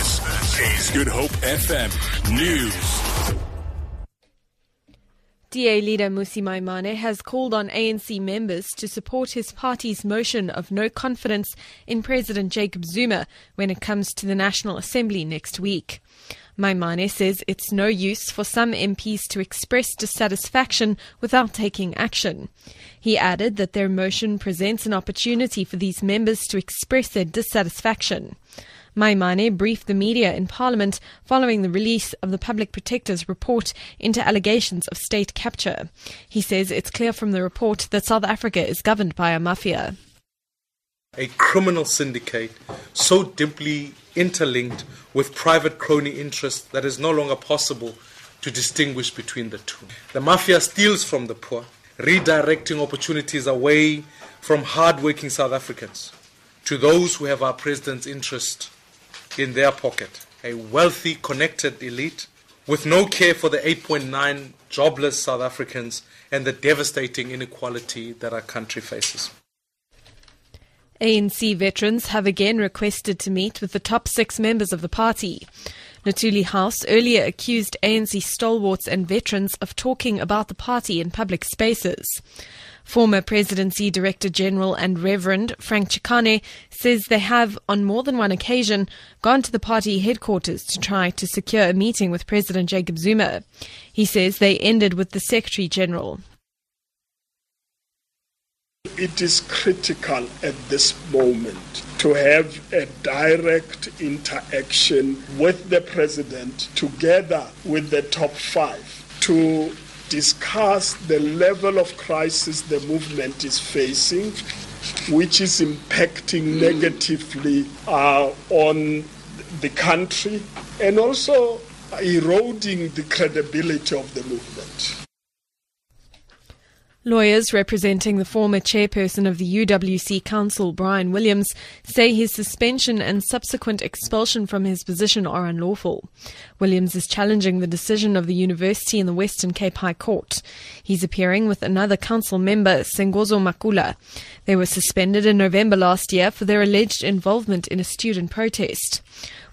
This is Good Hope FM News. DA leader Mmusi Maimane has called on ANC members to support his party's motion of no confidence in President Jacob Zuma when it comes to the National Assembly next week. Maimane says it's no use for some MPs to express dissatisfaction without taking action. He added that their motion presents an opportunity for these members to express their dissatisfaction. Maimane briefed the media in Parliament following the release of the Public Protector's report into allegations of state capture. He says it's clear from the report that South Africa is governed by a mafia. A criminal syndicate so deeply interlinked with private crony interests that is no longer possible to distinguish between the two. The mafia steals from the poor, redirecting opportunities away from hard-working South Africans to those who have our president's interest in their pocket. A wealthy, connected elite with no care for the 8.9 jobless South Africans and the devastating inequality that our country faces. ANC veterans have again requested to meet with the top six members of the party. Luthuli House earlier accused ANC stalwarts and veterans of talking about the party in public spaces. Former Presidency Director General and Reverend Frank Chikane says they have, on more than one occasion, gone to the party headquarters to try to secure a meeting with President Jacob Zuma. He says they ended with the Secretary General. It is critical at this moment to have a direct interaction with the president together with the top five to discuss the level of crisis the movement is facing, which is impacting negatively uh, on the country and also eroding the credibility of the movement. Lawyers representing the former chairperson of the UWC Council, Brian Williams, say his suspension and subsequent expulsion from his position are unlawful. Williams is challenging the decision of the university in the Western Cape High Court. He's appearing with another council member, Sengozo Makula. They were suspended in November last year for their alleged involvement in a student protest.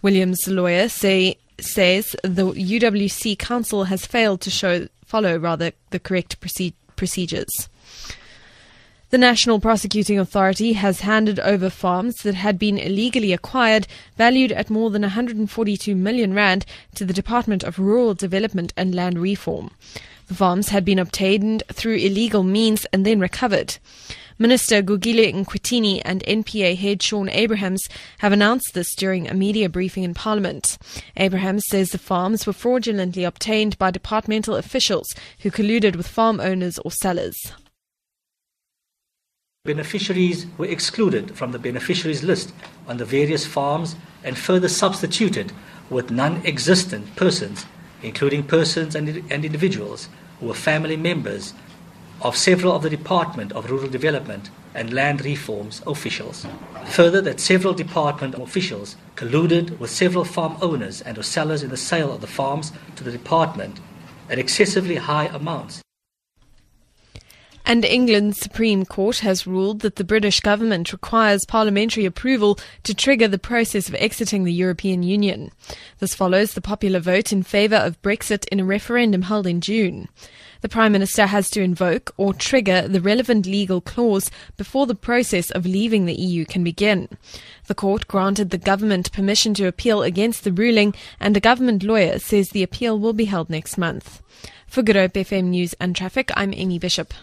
Williams' lawyer say, says the UWC Council has failed to show follow rather the correct procedure procedures. The National Prosecuting Authority has handed over farms that had been illegally acquired, valued at more than 142 million rand, to the Department of Rural Development and Land Reform. The farms had been obtained through illegal means and then recovered. Minister Gugile Nkwinti and NPA head Shaun Abrahams have announced this during a media briefing in Parliament. Abrahams says the farms were fraudulently obtained by departmental officials who colluded with farm owners or sellers. Beneficiaries were excluded from the beneficiaries list on the various farms and further substituted with non existent persons, including persons and, and individuals who were family members of several of the Department of Rural Development and Land Reforms officials. Further, that several department officials colluded with several farm owners and sellers in the sale of the farms to the department at excessively high amounts. And England's Supreme Court has ruled that the British government requires parliamentary approval to trigger the process of exiting the European Union. This follows the popular vote in favour of Brexit in a referendum held in June. The Prime Minister has to invoke or trigger the relevant legal clause before the process of leaving the EU can begin. The court granted the government permission to appeal against the ruling, and a government lawyer says the appeal will be held next month. For Good Hope FM News and Traffic, I'm Amy Bishop.